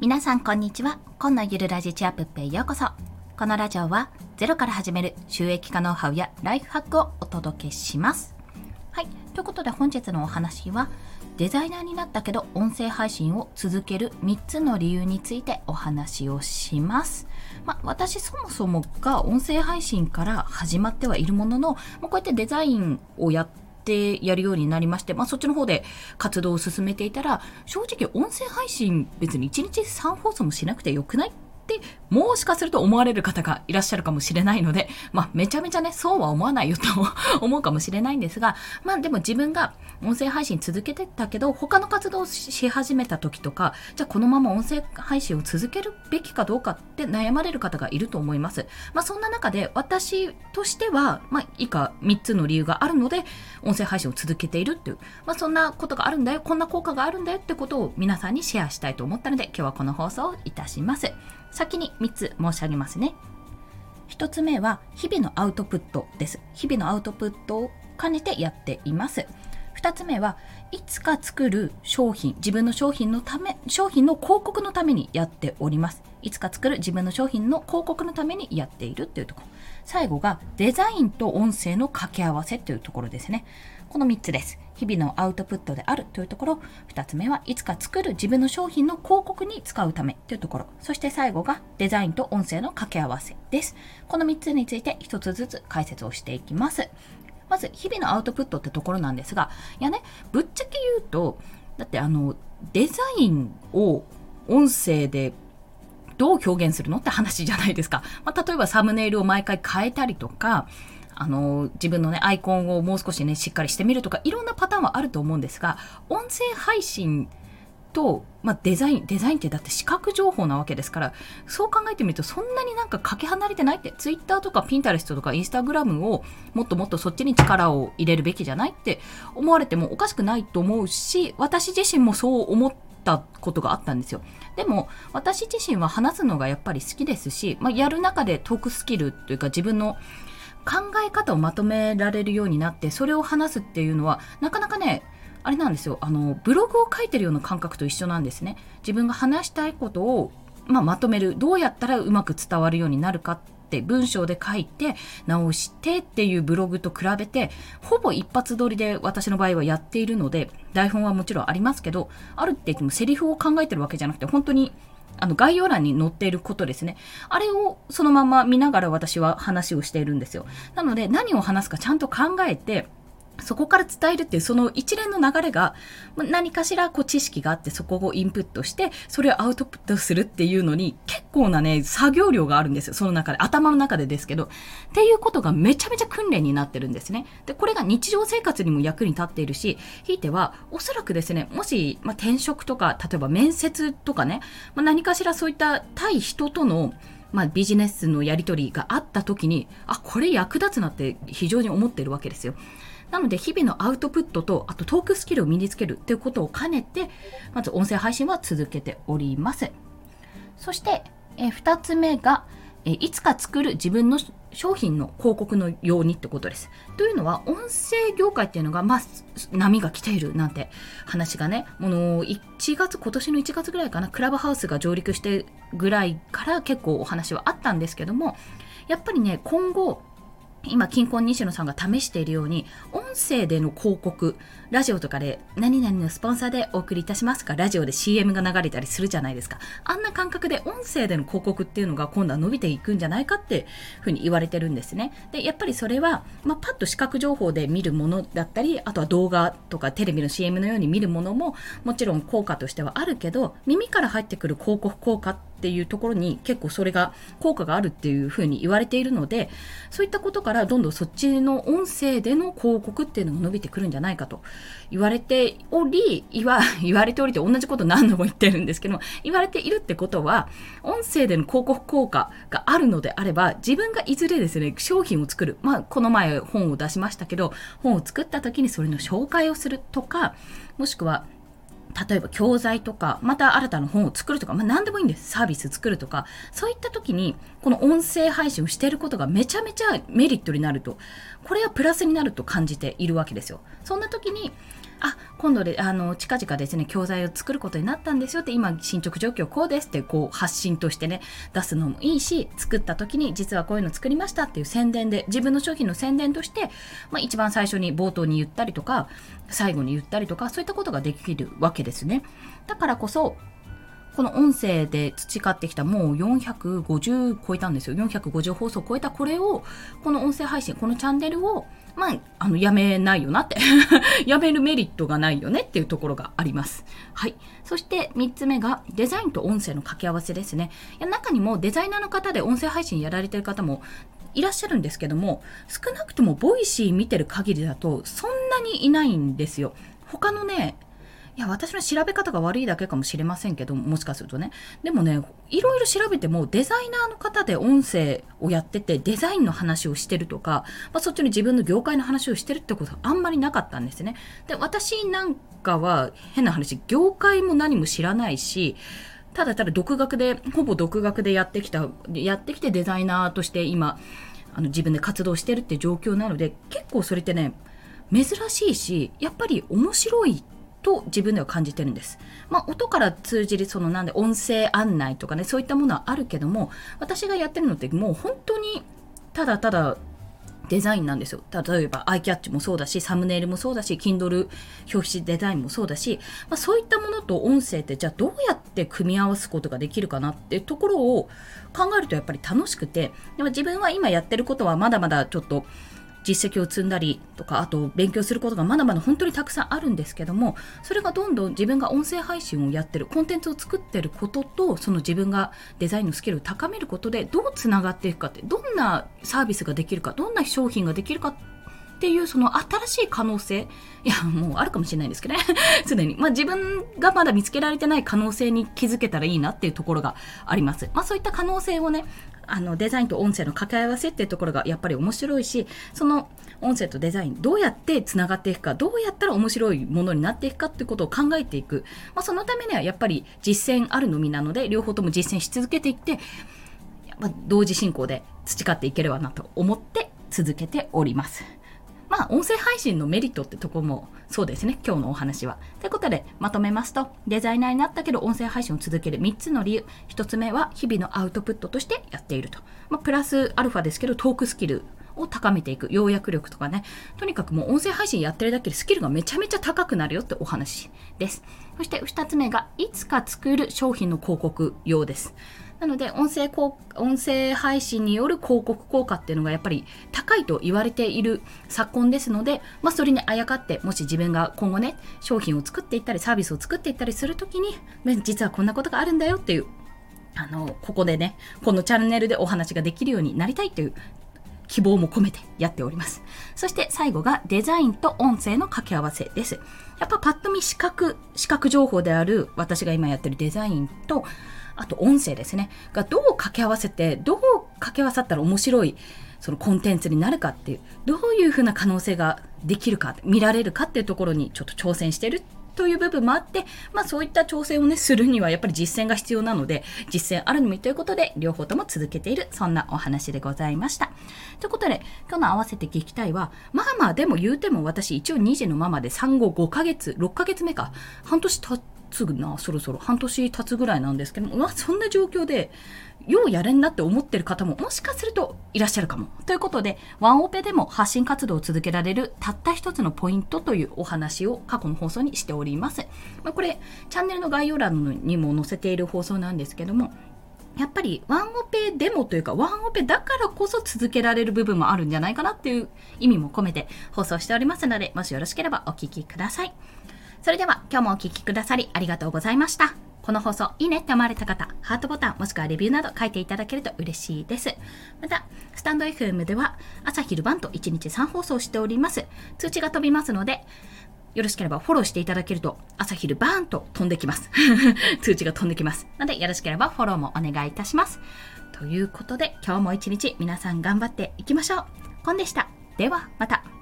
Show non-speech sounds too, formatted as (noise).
皆さんこんにちは。今のゆるラジチアップへようこそ。このラジオはゼロから始める収益化ノウハウやライフハックをお届けします。はい。ということで本日のお話はデザイナーになったけど音声配信を続ける3つの理由についてお話をします。まあ、私そもそもが音声配信から始まってはいるものの、まあ、こうやってデザインをやってやるようになりまして、まあ、そっちの方で活動を進めていたら正直音声配信別に1日3放送もしなくてよくない？ってもしかすると思われる方がいらっしゃるかもしれないので、まあ、めちゃめちゃね、そうは思わないよと (laughs) 思うかもしれないんですが、まあでも自分が音声配信続けてたけど、他の活動をし始めた時とか、じゃあこのまま音声配信を続けるべきかどうかって悩まれる方がいると思います。まあそんな中で私としては、まあ以下3つの理由があるので、音声配信を続けているっていう、まあそんなことがあるんだよ、こんな効果があるんだよってことを皆さんにシェアしたいと思ったので、今日はこの放送をいたします。先に3つ申し上げますね。1つ目は日々のアウトプットです。日々のアウトプットを兼ねてやっています。2つ目はいつか作る商品、自分の商品のため、商品の広告のためにやっております。いつか作る自分の商品の広告のためにやっているっていうところ。最後がデザインと音声の掛け合わせというところですね。この3つです。日々のアウトプットであるというところ。2つ目はいつか作る自分の商品の広告に使うためというところ。そして最後がデザインと音声の掛け合わせです。この3つについて1つずつ解説をしていきます。まず、日々のアウトプットってところなんですが、いやね、ぶっちゃけ言うと、だってあの、デザインを音声でどう表現するのって話じゃないですか。まあ、例えばサムネイルを毎回変えたりとか、あの、自分のね、アイコンをもう少しね、しっかりしてみるとか、いろんなパターンはあると思うんですが、音声配信と、まあ、デザイン、デザインってだって視覚情報なわけですから、そう考えてみるとそんなになんかかけ離れてないって、ツイッターとかピンタレストとかインスタグラムをもっともっとそっちに力を入れるべきじゃないって思われてもおかしくないと思うし、私自身もそう思ったことがあったんですよ。でも私自身は話すのがやっぱり好きですし、まあ、やる中でトークスキルというか自分の考え方をまとめられるようになってそれを話すっていうのはなかなかねあれなんですよ。あのブログを書いてるような感覚と一緒なんですね。自分が話したいことを、まあ、まとめる。どうやったらうまく伝わるようになるかって文章で書いて直してっていうブログと比べてほぼ一発撮りで私の場合はやっているので台本はもちろんありますけどあるって言ってもセリフを考えてるわけじゃなくて本当にあの概要欄に載っていることですね。あれをそのまま見ながら私は話をしているんですよ。なので何を話すかちゃんと考えて、そこから伝えるっていうその一連の流れが何かしらこう知識があってそこをインプットしてそれをアウトプットするっていうのに結構なね作業量があるんですよ。その中で頭の中でですけど。っていうことがめちゃめちゃ訓練になってるんですね。でこれが日常生活にも役に立っているしひいてはおそらくですねもし、まあ、転職とか例えば面接とかね、まあ、何かしらそういった対人とのまあ、ビジネスのやり取りがあった時にあこれ役立つなって非常に思ってるわけですよ。なので日々のアウトプットとあとトークスキルを身につけるということを兼ねてまず音声配信は続けておりますそして、え2つ目が、いつか作る自分の商品の広告のようにってことです。というのは、音声業界っていうのが、まあ、波が来ているなんて話がね、もの1月、今年の1月ぐらいかな、クラブハウスが上陸してぐらいから結構お話はあったんですけども、やっぱりね、今後、今、金婚西野さんが試しているように、音声での広告、ラジオとかで、何々のスポンサーでお送りいたしますか、ラジオで CM が流れたりするじゃないですか。あんな感覚で音声での広告っていうのが今度は伸びていくんじゃないかってふうに言われてるんですね。で、やっぱりそれは、まあ、パッと視覚情報で見るものだったり、あとは動画とかテレビの CM のように見るものも、もちろん効果としてはあるけど、耳から入ってくる広告効果ってっていうところに結構それが効果があるっていうふうに言われているのでそういったことからどんどんそっちの音声での広告っていうのが伸びてくるんじゃないかと言われており言わ (laughs) 言われておりって同じこと何度も言ってるんですけど言われているってことは音声での広告効果があるのであれば自分がいずれですね商品を作る。まあこの前本を出しましたけど本を作った時にそれの紹介をするとかもしくは例えば教材とか、また新たな本を作るとか、まあ、何でもいいんです。サービス作るとか、そういった時に、この音声配信をしていることがめちゃめちゃメリットになると、これはプラスになると感じているわけですよ。そんな時に、あ、今度であの近々ですね教材を作ることになったんですよって今進捗状況こうですってこう発信としてね出すのもいいし作った時に実はこういうの作りましたっていう宣伝で自分の商品の宣伝として、まあ、一番最初に冒頭に言ったりとか最後に言ったりとかそういったことができるわけですねだからこそこの音声で培ってきたもう450超えたんですよ。450放送超えたこれを、この音声配信、このチャンネルを、まあ、あの、やめないよなって (laughs) やめるメリットがないよねっていうところがあります。はい。そして3つ目が、デザインと音声の掛け合わせですね。いや中にもデザイナーの方で音声配信やられてる方もいらっしゃるんですけども、少なくとも Voicy 見てる限りだと、そんなにいないんですよ。他のね、いや、私の調べ方が悪いだけかもしれませんけど、もしかするとね。でもね、いろいろ調べても、デザイナーの方で音声をやってて、デザインの話をしてるとか、まあ、そっちに自分の業界の話をしてるってことはあんまりなかったんですね。で、私なんかは、変な話、業界も何も知らないし、ただただ独学で、ほぼ独学でやってきた、やってきてデザイナーとして今、あの自分で活動してるって状況なので、結構それってね、珍しいし、やっぱり面白いってと自分では感じてるんです。まあ、音から通じるそのなんで音声案内とかねそういったものはあるけども私がやってるのってもう本当にただただデザインなんですよ。例えば、アイキャッチもそうだし、サムネイルもそうだし、Kindle 表紙デザインもそうだし、まあ、そういったものと音声ってじゃあどうやって組み合わすことができるかなっていうところを考えるとやっぱり楽しくて、でも自分は今やってることはまだまだちょっと実績を積んだりとかあと勉強することがまだまだ本当にたくさんあるんですけどもそれがどんどん自分が音声配信をやってるコンテンツを作ってることとその自分がデザインのスキルを高めることでどうつながっていくかってどんなサービスができるかどんな商品ができるかっていうその新しい可能性いやもうあるかもしれないですけどね。(laughs) すでに、まあ、自分がまだ見つけられてない可能性に気づけたらいいなっていうところがあります、まあ、そういった可能性をねあのデザインと音声の掛け合わせっていうところがやっぱり面白いしその音声とデザインどうやってつながっていくかどうやったら面白いものになっていくかっていうことを考えていく、まあ、そのためにはやっぱり実践あるのみなので両方とも実践し続けていってまあ、同時進行で培っていければなと思って続けております。まあ、音声配信のメリットってとこもそうですね、今日のお話は。ということで、まとめますと、デザイナーになったけど音声配信を続ける3つの理由。1つ目は、日々のアウトプットとしてやっていると。まあ、プラスアルファですけど、トークスキルを高めていく。要約力とかね。とにかくもう音声配信やってるだけでスキルがめちゃめちゃ高くなるよってお話です。そして2つ目が、いつか作る商品の広告用です。なので音声音声配信による広告効果っていうのがやっぱり高いと言われている昨今ですので、まあ、それにあやかってもし自分が今後ね商品を作っていったりサービスを作っていったりするときに実はこんなことがあるんだよっていうあのここでねこのチャンネルでお話ができるようになりたいという希望も込めてやっております。そして最後がデザインと音声の掛け合わせです。やっぱパッと見視覚、視覚情報である私が今やってるデザインとあと音声ですね、がどう掛け合わせて、どう掛け合わさったら面白い、そのコンテンツになるかっていう、どういうふうな可能性ができるか、見られるかっていうところにちょっと挑戦してるという部分もあって、まあそういった挑戦をね、するにはやっぱり実践が必要なので、実践あるのみということで、両方とも続けている、そんなお話でございました。ということで、今日の合わせて聞きたいは、まあまあでも言うても私一応2児のママで産後5ヶ月、6ヶ月目か、半年経って、つぐなそろそろ半年経つぐらいなんですけどもそんな状況でようやれんなって思ってる方ももしかするといらっしゃるかも。ということで、ワンオペでも発信活動を続けられるたった一つのポイントというお話を過去の放送にしております。まあ、これ、チャンネルの概要欄にも載せている放送なんですけども、やっぱりワンオペでもというかワンオペだからこそ続けられる部分もあるんじゃないかなっていう意味も込めて放送しておりますので、もしよろしければお聴きください。それでは今日もお聴きくださりありがとうございました。この放送いいねって思われた方、ハートボタンもしくはレビューなど書いていただけると嬉しいです。また、スタンド FM では朝昼晩と1日3放送しております。通知が飛びますので、よろしければフォローしていただけると朝昼バーンと飛んできます。(laughs) 通知が飛んできます。のでよろしければフォローもお願いいたします。ということで今日も一日皆さん頑張っていきましょう。コンでした。ではまた。